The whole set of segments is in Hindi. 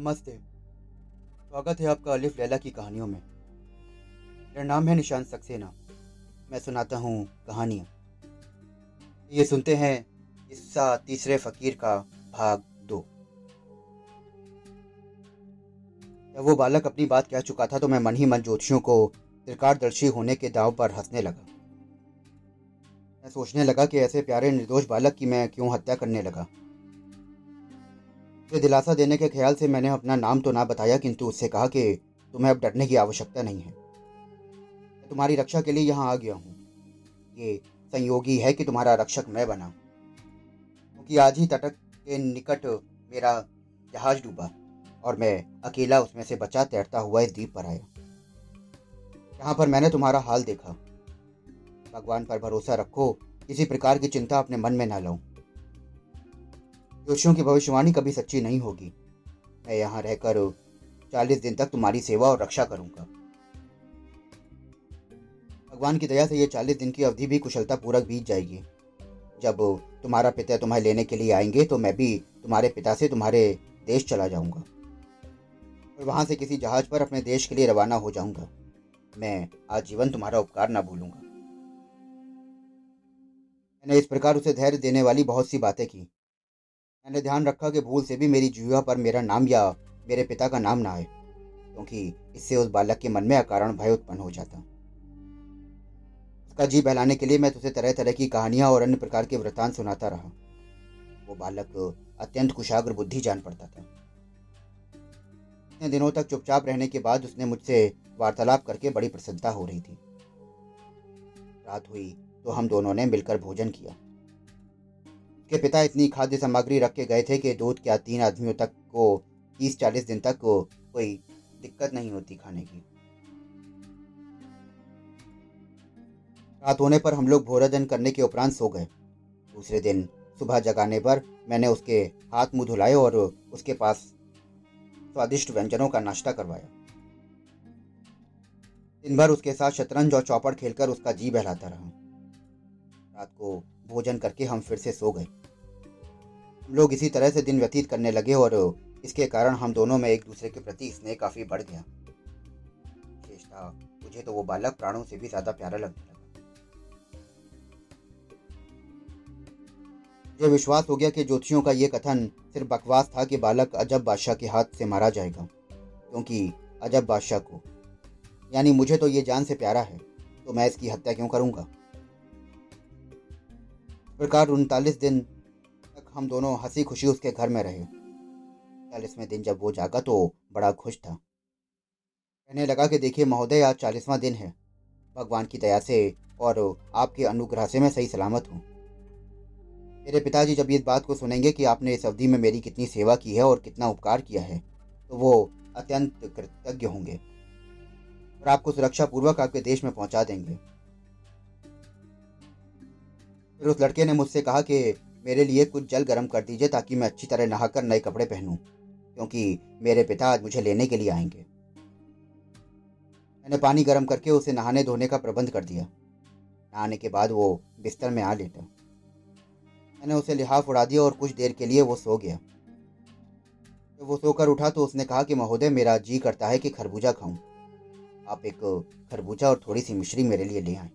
नमस्ते। स्वागत है आपका अलिफ लैला की कहानियों में। मेरा नाम है निशान सक्सेना। मैं सुनाता हूँ कहानियाँ। ये सुनते हैं किस्सा तीसरे फकीर का भाग दो। जब वो बालक अपनी बात कह चुका था तो मैं मन ही मन ज्योतिषियों को सरकारदर्शी होने के दाव पर हंसने लगा। मैं सोचने लगा कि ऐसे प्यारे निर्दोष बालक की मैं क्यों हत्या करने लगा। उसे दिलासा देने के ख्याल से मैंने अपना नाम तो ना बताया, किंतु उससे कहा कि तुम्हें अब डरने की आवश्यकता नहीं है। मैं तुम्हारी रक्षा के लिए यहाँ आ गया हूँ। ये संयोगी है कि तुम्हारा रक्षक मैं बना क्योंकि आज ही तटक के निकट मेरा जहाज़ डूबा और मैं अकेला उसमें से बचा तैरता हुआ इस द्वीप पर आया। यहाँ पर मैंने तुम्हारा हाल देखा। भगवान पर भरोसा रखो, किसी प्रकार की चिंता अपने मन में ना लो जोशियों की भविष्यवाणी कभी सच्ची नहीं होगी। मैं यहाँ रहकर चालीस दिन तक तुम्हारी सेवा और रक्षा करूँगा। भगवान की दया से ये चालीस दिन की अवधि भी कुशलता पूर्वक बीत जाएगी। जब तुम्हारा पिता तुम्हें लेने के लिए आएँगे तो मैं भी तुम्हारे पिता से तुम्हारे देश चला जाऊँगा। और वहाँ से किसी जहाज़ पर अपने देश के लिए रवाना हो जाऊँगा। मैं आजीवन तुम्हारा उपकार ना भूलूँगा। मैंने इस प्रकार उसे धैर्य देने वाली बहुत सी बातें की। मैंने ध्यान रखा कि भूल से भी मेरी जुआ पर मेरा नाम या मेरे पिता का नाम ना आए, क्योंकि इससे उस बालक के मन में अकारण भय उत्पन्न हो जाता। उसका जी बहलाने के लिए मैं तुझे तरह तरह की कहानियाँ और अन्य प्रकार के वृतांत सुनाता रहा। वो बालक अत्यंत कुशाग्र बुद्धि जान पड़ता था। इतने दिनों तक चुपचाप रहने के बाद उसने मुझसे वार्तालाप करके बड़ी प्रसन्नता हो रही थी। रात हुई तो हम दोनों ने मिलकर भोजन किया। उसके पिता इतनी खाद्य सामग्री रख गए थे कि दूध क्या तीन आदमियों तक को, तीस चालीस दिन तक को कोई दिक्कत नहीं होती खाने की। रात होने पर हम लोग भोजन करने के उपरांत सो गए। दूसरे दिन सुबह जगाने पर मैंने उसके हाथ मुँह धुलाए और उसके पास स्वादिष्ट व्यंजनों का नाश्ता करवाया। दिन भर उसके साथ शतरंज और चौपड़ खेलकर उसका जी बहलाता रहा। रात को भोजन करके हम फिर से सो गए। हम लोग इसी तरह से दिन व्यतीत करने लगे और इसके कारण हम दोनों में एक दूसरे के प्रति स्नेह काफ़ी बढ़ गया। मुझे तो वो बालक प्राणों से भी ज़्यादा प्यारा लगने लगा। मुझे विश्वास हो गया कि ज्योतिषियों का ये कथन सिर्फ़ बकवास था कि बालक अजब बादशाह के हाथ से मारा जाएगा, क्योंकि अजब बादशाह को। यानी मुझे तो ये जान से प्यारा है तो मैं इसकी हत्या क्यों करूँगा? प्रकार उनतालीस दिन हम दोनों हँसी खुशी उसके घर में रहे। चालीसवें दिन जब वो जागा तो बड़ा खुश था। कहने लगा कि देखिए महोदय, आज चालीसवां दिन है। भगवान की दया से और आपके अनुग्रह से मैं सही सलामत हूँ। मेरे पिताजी जब इस बात को सुनेंगे कि आपने इस अवधि में मेरी कितनी सेवा की है और कितना उपकार किया है तो वो अत्यंत कृतज्ञ होंगे और आपको सुरक्षा पूर्वक आपके देश में पहुँचा देंगे। फिर उस लड़के ने मुझसे कहा कि मेरे लिए कुछ जल गर्म कर दीजिए ताकि मैं अच्छी तरह नहाकर नए कपड़े पहनूं, क्योंकि मेरे पिता आज मुझे लेने के लिए आएँगे। मैंने पानी गर्म करके उसे नहाने धोने का प्रबंध कर दिया। नहाने के बाद वो बिस्तर में आ लेटा। मैंने उसे लिहाफ उड़ा दिया और कुछ देर के लिए वो सो गया। जब वो सोकर उठा तो उसने कहा कि, महोदय, मेरा जी करता है कि खरबूजा खाऊं। आप एक खरबूजा और थोड़ी सी मिश्री मेरे लिए ले आए।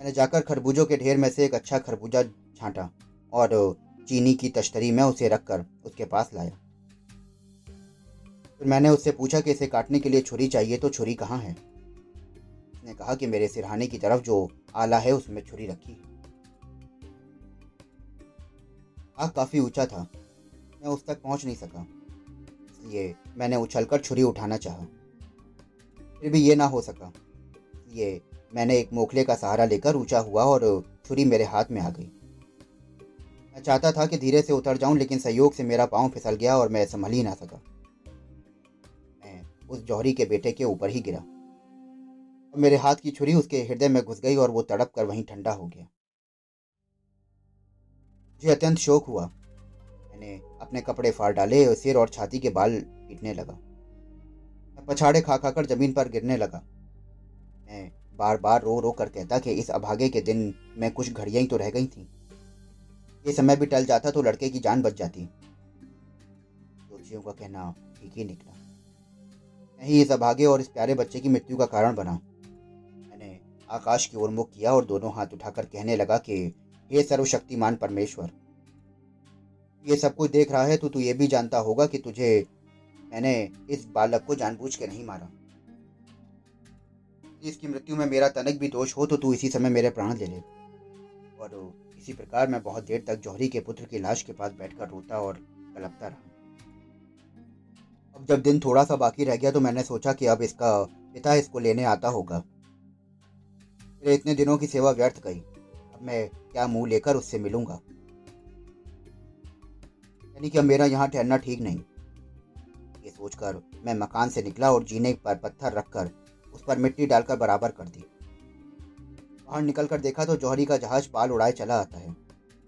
मैंने जाकर खरबूजों के ढेर में से एक अच्छा खरबूजा छांटा और चीनी की तश्तरी में उसे रखकर उसके पास लाया। फिर मैंने उससे पूछा कि इसे काटने के लिए छुरी चाहिए तो छुरी कहाँ है? उसने कहा कि मेरे सिरहाने की तरफ़ जो आला है उसमें छुरी रखी। आग काफ़ी ऊँचा था। मैं उस तक पहुँच नहीं सका। इसलिए मैंने उछलकर छुरी उठाना चाहा। फिर भी ये ना हो सका। इसलिए मैंने एक मोखले का सहारा लेकर ऊँचा हुआ और छुरी मेरे हाथ में आ गई। मैं चाहता था कि धीरे से उतर जाऊँ, लेकिन सहयोग से मेरा पाँव फिसल गया और मैं संभल ही ना सका। मैं उस जौहरी के बेटे के ऊपर ही गिरा। और मेरे हाथ की छुरी उसके हृदय में घुस गई और वो तड़प कर वहीं ठंडा हो गया। मुझे अत्यंत शोक हुआ। मैंने अपने कपड़े फाड़ डाले और सिर और छाती के बाल पीटने लगा। मैं पछाड़े खा खाकर ज़मीन पर गिरने लगा। मैं बार बार रो रो कर कहता कि इस अभागे के दिन में कुछ घड़ियाँ ही तो रह गई थी। ये समय भी टल जाता तो लड़के की जान बच जाती। पंछियों का कहना ठीक ही निकला। मैं ही इस अभागे और इस प्यारे बच्चे की मृत्यु का कारण बना। मैंने आकाश की ओर मुख किया और दोनों हाथ उठाकर कहने लगा कि, हे सर्वशक्तिमान परमेश्वर, ये सब कुछ देख रहा है तो तू ये भी जानता होगा कि तुझे मैंने इस बालक को जानबूझ के नहीं मारा। इसकी मृत्यु में मेरा तनक भी दोष हो तो तू इसी समय मेरे प्राण ले ले। और इसी प्रकार मैं बहुत देर तक जौहरी के पुत्र की लाश के पास बैठकर रोता और कलपता रहा। अब जब दिन थोड़ा सा बाकी रह गया तो मैंने सोचा कि अब इसका पिता इसको लेने आता होगा। मेरे इतने दिनों की सेवा व्यर्थ गई। अब मैं क्या मुँह लेकर उससे मिलूँगा? यानी कि अब मेरा यहाँ ठहरना ठीक नहीं। ये सोचकर मैं मकान से निकला और जीने पर पत्थर रखकर उस पर मिट्टी डालकर बराबर कर दी। बाहर निकलकर देखा तो जौहरी का जहाज़ पाल उड़ाए चला आता है।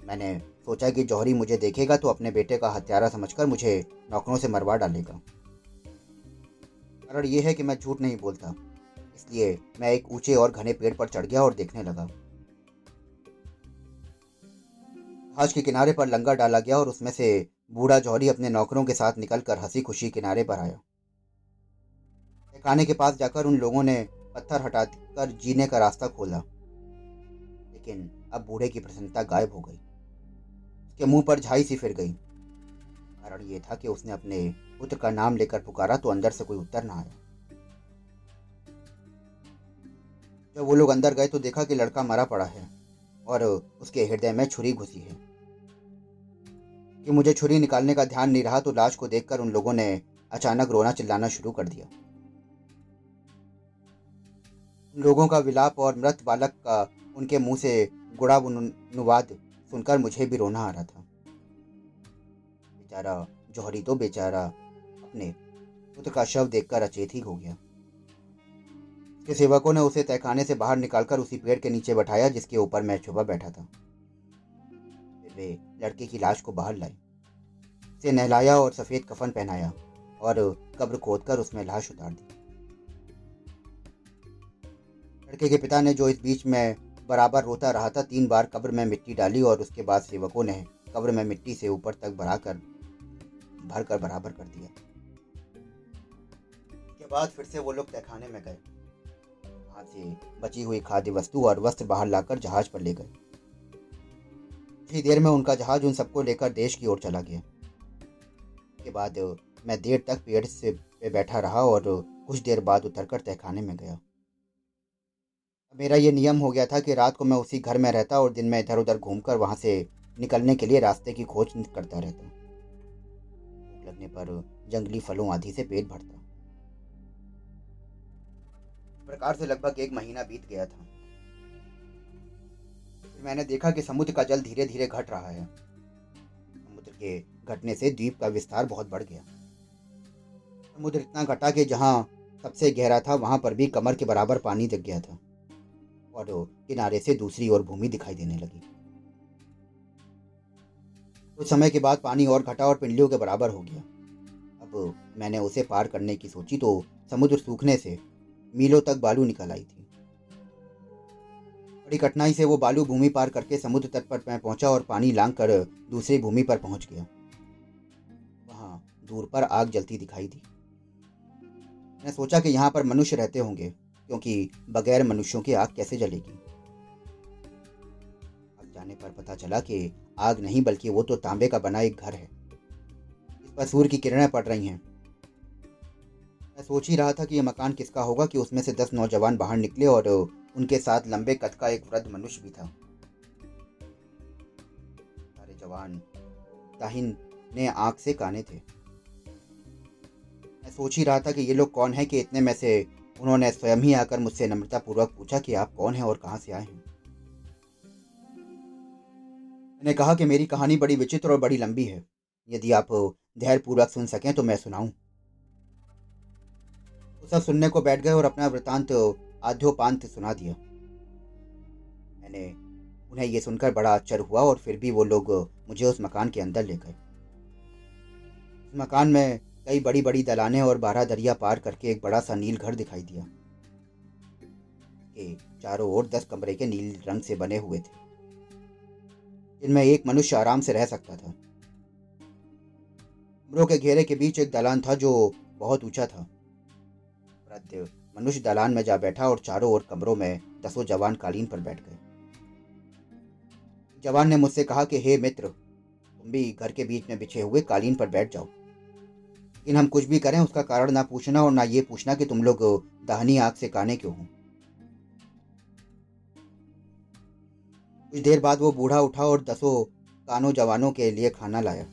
मैंने सोचा कि जौहरी मुझे देखेगा तो अपने बेटे का हत्यारा समझकर मुझे नौकरों से मरवा डालेगा। कारण यह है कि मैं झूठ नहीं बोलता। इसलिए मैं एक ऊँचे और घने पेड़ पर चढ़ गया और देखने लगा। जहाज़ के किनारे पर लंगर डाला गया और उसमें से बूढ़ा जौहरी अपने नौकरों के साथ निकलकर हँसी खुशी किनारे पर आया। खाने के पास जाकर उन लोगों ने पत्थर हटाकर जीने का रास्ता खोला। लेकिन अब बूढ़े की प्रसन्नता गायब हो गई। उसके मुँह पर झाई सी फिर गई। कारण यह था कि उसने अपने पुत्र का नाम लेकर पुकारा तो अंदर से कोई उत्तर ना आया। जब वो लोग अंदर गए तो देखा कि लड़का मरा पड़ा है और उसके हृदय में छुरी घुसी है। कि मुझे छुरी निकालने का ध्यान नहीं रहा तो लाश को देखकर उन लोगों ने अचानक रोना चिल्लाना शुरू कर दिया। लोगों का विलाप और मृत बालक का उनके मुँह से गुड़ा अनुवाद सुनकर मुझे भी रोना आ रहा था। बेचारा जौहरी तो बेचारा अपने पुत्र का शव देखकर अचेत ही हो गया। उसके सेवकों ने उसे तहखाने से बाहर निकालकर उसी पेड़ के नीचे बैठाया जिसके ऊपर मैं छुपा बैठा था। फिर वे लड़के की लाश को बाहर लाए। उसे नहलाया और सफ़ेद कफन पहनाया और कब्र खोदकर उसमें लाश उतार दी। लड़के के पिता ने जो इस बीच में बराबर रोता रहा था, तीन बार कब्र में मिट्टी डाली और उसके बाद सेवकों ने कब्र में मिट्टी से ऊपर तक भराकर, भरकर बराबर कर दिया। के बाद फिर से वो लोग तहखाने में गए। वहाँ से बची हुई खाद्य वस्तु और वस्त्र बाहर लाकर जहाज़ पर ले गए। कुछ देर में उनका जहाज़ उन सबको लेकर देश की ओर चला गया। के बाद मैं देर तक पेड़ से पे बैठा रहा और कुछ देर बाद उतरकर तहखाने में गया। मेरा ये नियम हो गया था कि रात को मैं उसी घर में रहता और दिन में इधर उधर घूमकर वहाँ से निकलने के लिए रास्ते की खोज करता रहता। भूख लगने पर जंगली फलों आदि से पेट भरता। प्रकार से लगभग एक महीना बीत गया था। फिर मैंने देखा कि समुद्र का जल धीरे धीरे घट रहा है। समुद्र के घटने से द्वीप का विस्तार बहुत बढ़ गया। समुद्र इतना घटा कि जहाँ सबसे गहरा था, वहाँ पर भी कमर के बराबर पानी दिख गया था। और किनारे से दूसरी ओर भूमि दिखाई देने लगी। कुछ समय के बाद पानी और घटा और पिंडलियों के बराबर हो गया। अब मैंने उसे पार करने की सोची तो समुद्र सूखने से मीलों तक बालू निकल आई थी। बड़ी कठिनाई से वो बालू भूमि पार करके समुद्र तट पर मैं पहुँचा और पानी लांग कर दूसरी भूमि पर पहुँच गया। वहाँ दूर पर आग जलती दिखाई दी। मैंने सोचा कि यहाँ पर मनुष्य रहते होंगे। क्योंकि बगैर मनुष्यों की आग कैसे जलेगी? अब जाने पर पता चला कि आग नहीं, बल्कि वो तो तांबे का बना एक घर है। इस पर सूर्य की किरणें पड़ रही हैं। मैं सोच ही रहा था कि यह मकान किसका होगा कि उसमें से दस नौजवान बाहर निकले और उनके साथ लंबे कद का एक वृद्ध मनुष्य भी था। सारे जवान ताहिन ने आँख से काने थे। मैं सोच ही रहा था कि ये लोग कौन है कि इतने में से उन्होंने स्वयं ही आकर मुझसे नम्रतापूर्वक पूछा कि आप कौन हैं और कहाँ से आए हैं? मैंने कहा कि मेरी कहानी बड़ी विचित्र और बड़ी लंबी है। यदि आप धैर्यपूर्वक सुन सकें तो मैं सुनाऊं। वो सब सुनने को बैठ गए और अपना वृतांत आध्योपांत सुना दिया। मैंने उन्हें यह सुनकर बड़ा आश्चर्य हुआ और फिर भी वो लोग मुझे उस मकान के अंदर ले गए। उस मकान में कई बड़ी बड़ी दलाने और बारह दरिया पार करके एक बड़ा सा नील घर दिखाई दिया। के चारों ओर दस कमरे के नील रंग से बने हुए थे। जिनमें एक मनुष्य आराम से रह सकता था। कमरों के घेरे के बीच एक दलान था जो बहुत ऊँचा था। मनुष्य दलान में जा बैठा और चारों ओर कमरों में दसों जवान कालीन पर बैठ गए। जवान ने मुझसे कहा कि, हे मित्र, तुम भी घर के बीच में बिछे हुए कालीन पर बैठ जाओ। लेकिन हम कुछ भी करें, उसका कारण ना पूछना और ना ये पूछना कि तुम लोग दाहनी आग से काने क्यों हो। कुछ देर बाद वो बूढ़ा उठा और दसों कानों जवानों के लिए खाना लाया।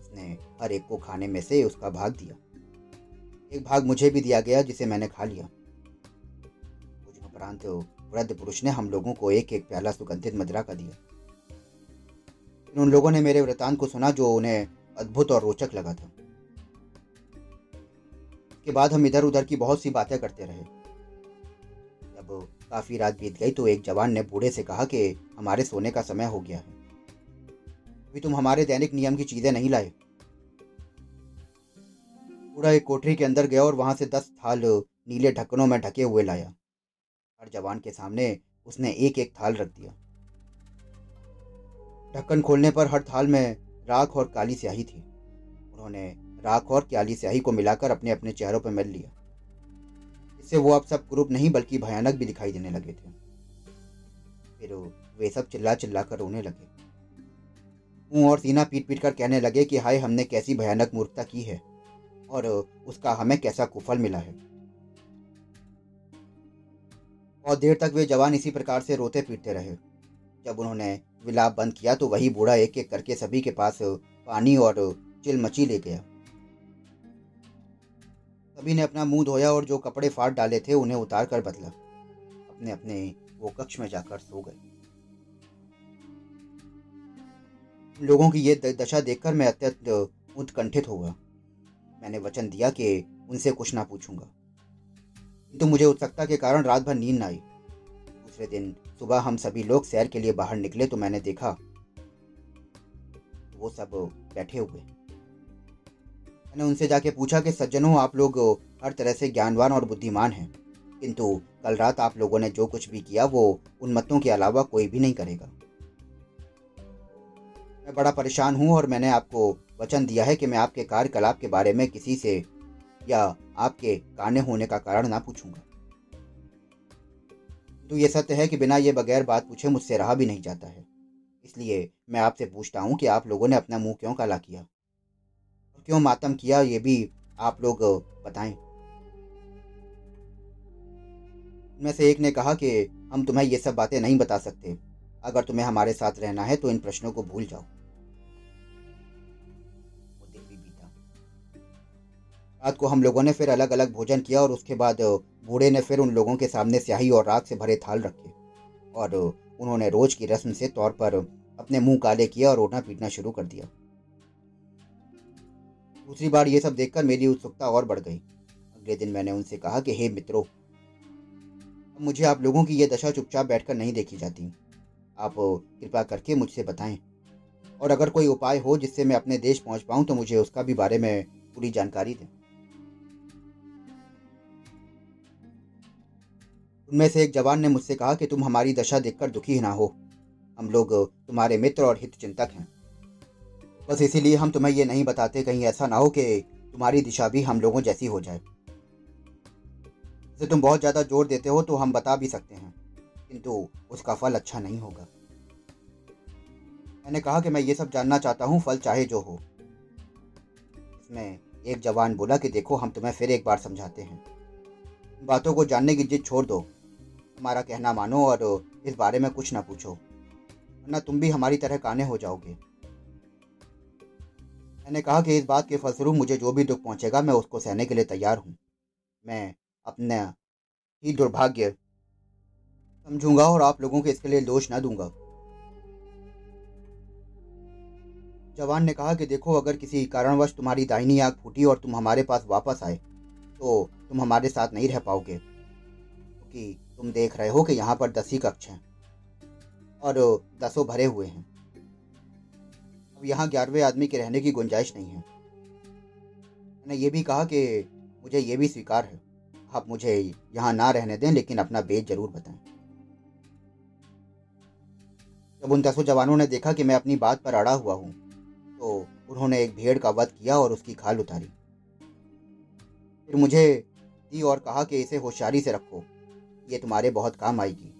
उसने हर एक को खाने में से उसका भाग दिया। एक भाग मुझे भी दिया गया, जिसे मैंने खा लिया। कुछ उपरांत वृद्ध पुरुष ने हम लोगों को एक एक प्याला सुगंधित मदरा का दिया। उन लोगों ने मेरे वृतांत को सुना, जो उन्हें अद्भुत और रोचक लगा था। के बाद हम इधर उधर की बहुत सी बातें करते रहे। जब काफ़ी रात बीत गई तो एक जवान ने बूढ़े से कहा कि हमारे सोने का समय हो गया है। अभी तुम हमारे दैनिक नियम की चीज़ें नहीं लाए। बूढ़ा एक कोठरी के अंदर गया और वहाँ से दस थाल नीले ढक्कनों में ढके हुए लाया। हर जवान के सामने उसने एक एक थाल रख दिया। ढक्कन खोलने पर हर थाल में राख और काली स्याही थी। उन्होंने राख और क्याली स्याही को मिलाकर अपने अपने चेहरों पर मिल लिया। इससे वो अब सब ग्रुप नहीं, बल्कि भयानक भी दिखाई देने लगे थे। फिर वे सब चिल्ला चिल्ला कर रोने लगे। मुँह और सीना पीट पीट कर कहने लगे कि, हाय, हमने कैसी भयानक मूर्खता की है, और उसका हमें कैसा कुफल मिला है? और देर तक वे जवान इसी प्रकार से रोते पीटते रहे। जब उन्होंने विलाप बंद किया तो वही बूढ़ा एक एक करके सभी के पास पानी और चिलमची ले गया। सभी ने अपना मुँह धोया और जो कपड़े फाड़ डाले थे, उन्हें उतार कर बदला। अपने अपने वो कक्ष में जाकर सो गए। लोगों की ये दशा देखकर मैं अत्यंत उत्कंठित हुआ। मैंने वचन दिया कि उनसे कुछ ना पूछूँगा। किंतु मुझे उत्सुकता के कारण रात भर नींद न आई। दूसरे दिन सुबह हम सभी लोग सैर के लिए बाहर निकले तो मैंने देखा, वो सब बैठे हुए। मैंने उनसे जाके पूछा कि, सज्जनों, आप लोग हर तरह से ज्ञानवान और बुद्धिमान हैं। किंतु कल रात आप लोगों ने जो कुछ भी किया, वो उन मतों के अलावा कोई भी नहीं करेगा। मैं बड़ा परेशान हूँ और मैंने आपको वचन दिया है कि मैं आपके कार्यकलाप के बारे में किसी से या आपके काने होने का कारण ना पूछूँगा। तो ये सत्य है कि बिना ये बगैर बात पूछे मुझसे रहा भी नहीं जाता है। इसलिए मैं आपसे पूछता हूँ कि आप लोगों ने अपना मुँह क्यों काला किया? क्यों मातम किया ये भी आप लोग बताएँ? उनमें से एक ने कहा कि हम तुम्हें ये सब बातें नहीं बता सकते। अगर तुम्हें हमारे साथ रहना है तो इन प्रश्नों को भूल जाओ। रात को हम लोगों ने फिर अलग अलग भोजन किया और उसके बाद बूढ़े ने फिर उन लोगों के सामने स्याही और राख से भरे थाल रखे और उन्होंने रोज की रस्म से तौर पर अपने मुँह काले किया और रोना पीटना शुरू कर दिया। दूसरी बार ये सब देखकर मेरी उत्सुकता और बढ़ गई। अगले दिन मैंने उनसे कहा कि, हे मित्रों, अब मुझे आप लोगों की यह दशा चुपचाप बैठकर नहीं देखी जाती। आप, कृपा करके मुझसे बताएँ। और अगर कोई उपाय हो जिससे मैं अपने देश पहुँच पाऊँ तो मुझे उसका भी बारे में पूरी जानकारी दें। उनमें से एक जवान ने मुझसे कहा कि, तुम हमारी दशा देखकर दुखी ना हो। हम लोग तुम्हारे मित्र और हित चिंतक हैं। बस इसीलिए हम तुम्हें ये नहीं बताते, कहीं ऐसा ना हो कि तुम्हारी दिशा भी हम लोगों जैसी हो जाए। इसे तुम बहुत ज़्यादा ज़ोर देते हो तो हम बता भी सकते हैं, किंतु उसका फल अच्छा नहीं होगा। मैंने कहा कि मैं ये सब जानना चाहता हूँ, फल चाहे जो हो। इसमें एक जवान बोला कि देखो, हम तुम्हें फिर एक बार समझाते हैं। बातों को जानने की जिद छोड़ दो। हमारा कहना मानो और इस बारे में कुछ ना पूछो, वरना तुम भी हमारी तरह काने हो जाओगे। मैंने कहा कि इस बात के फलस्वरूप मुझे जो भी दुख पहुंचेगा, मैं उसको सहने के लिए तैयार हूँ। मैं अपना ही दुर्भाग्य समझूँगा और आप लोगों के इसके लिए दोष ना दूँगा। जवान ने कहा कि देखो, अगर किसी कारणवश तुम्हारी दाहिनी आग फूटी और तुम हमारे पास वापस आए तो तुम हमारे साथ नहीं रह पाओगे, क्योंकि तो तुम देख रहे हो कि यहाँ पर दस ही कक्ष हैं और दसों भरे हुए हैं। यहाँ ग्यारहवें आदमी के रहने की गुंजाइश नहीं है। मैंने ये भी कहा कि मुझे ये भी स्वीकार है। आप मुझे यहाँ ना रहने दें, लेकिन अपना बेच ज़रूर बताएँ। जब उन दसों जवानों ने देखा कि मैं अपनी बात पर अड़ा हुआ हूँ तो उन्होंने एक भेड़ का वध किया और उसकी खाल उतारी। फिर मुझे दी और कहा कि इसे होशियारी से रखो, ये तुम्हारे बहुत काम आएगी।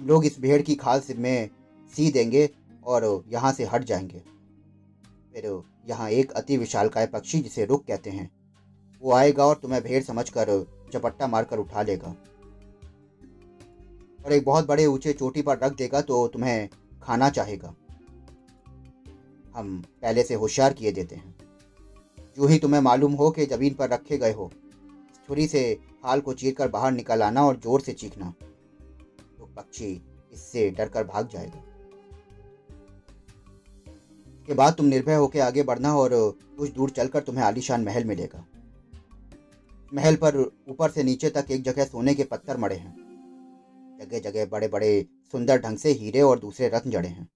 हम लोग इस भेड़ की खाल सिर में सी देंगे और यहाँ से हट जाएँगे। फिर यहाँ एक अति विशालकाय पक्षी जिसे रुक कहते हैं, वो आएगा और तुम्हें भेड़ समझकर झपट्टा मारकर उठा लेगा। और एक बहुत बड़े ऊँचे चोटी पर रख देगा तो तुम्हें खाना चाहेगा। हम पहले से होशियार किए देते हैं। जो ही तुम्हें मालूम हो कि ज़मीन पर रखे गए हो, छुरी से खाल को चीर कर बाहर निकल आना और ज़ोर से चीखना तो पक्षी इससे डरकर भाग जाएगा। के बाद तुम निर्भय होकर आगे बढ़ना और कुछ दूर चलकर तुम्हें आलीशान महल मिलेगा। महल पर ऊपर से नीचे तक एक जगह सोने के पत्थर मड़े हैं। जगह जगह बड़े बड़े सुंदर ढंग से हीरे और दूसरे रत्न जड़े हैं।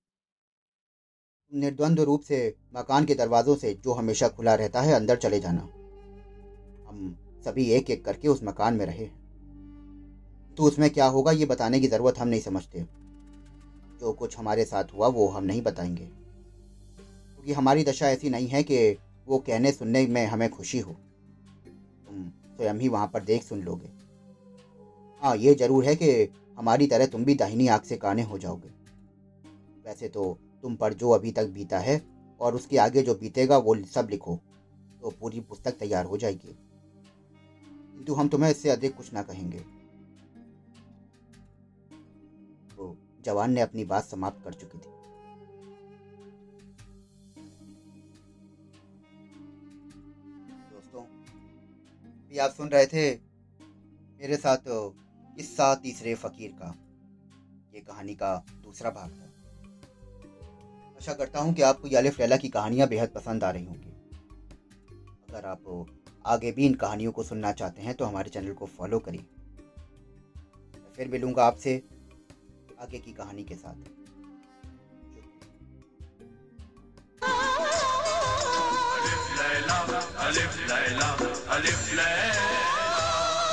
निर्द्वंद रूप से मकान के दरवाजों से जो हमेशा खुला रहता है, अंदर चले जाना। हम सभी एक एक करके उस मकान में रहे तो उसमें क्या होगा, ये बताने की ज़रूरत हम नहीं समझते। जो कुछ हमारे साथ हुआ, वो हम नहीं बताएँगे। क्योंकि हमारी दशा ऐसी नहीं है कि वो कहने सुनने में हमें खुशी हो। तुम स्वयं ही वहाँ पर देख सुन लोगे। हाँ ये ज़रूर है कि हमारी तरह तुम भी दाहिनी आँख से काने हो जाओगे। वैसे तो तुम पर जो अभी तक बीता है और उसके आगे जो बीतेगा वो सब लिखो तो पूरी पुस्तक तैयार हो जाएगी। किंतु हम तुम्हें इससे अधिक कुछ ना कहेंगे। तो जवान ने अपनी बात समाप्त कर चुकी थी। भी आप सुन रहे थे मेरे साथ किस्सा तीसरे फकीर का ये कहानी का दूसरा भाग था आशा करता हूँ कि आपको यालिफ लैला की कहानियाँ बेहद पसंद आ रही होंगी। अगर आप आगे भी इन कहानियों को सुनना चाहते हैं तो हमारे चैनल को फॉलो करिए। फिर मिलूँगा आपसे आगे की कहानी के साथ। Alif Layla, Alif Lam.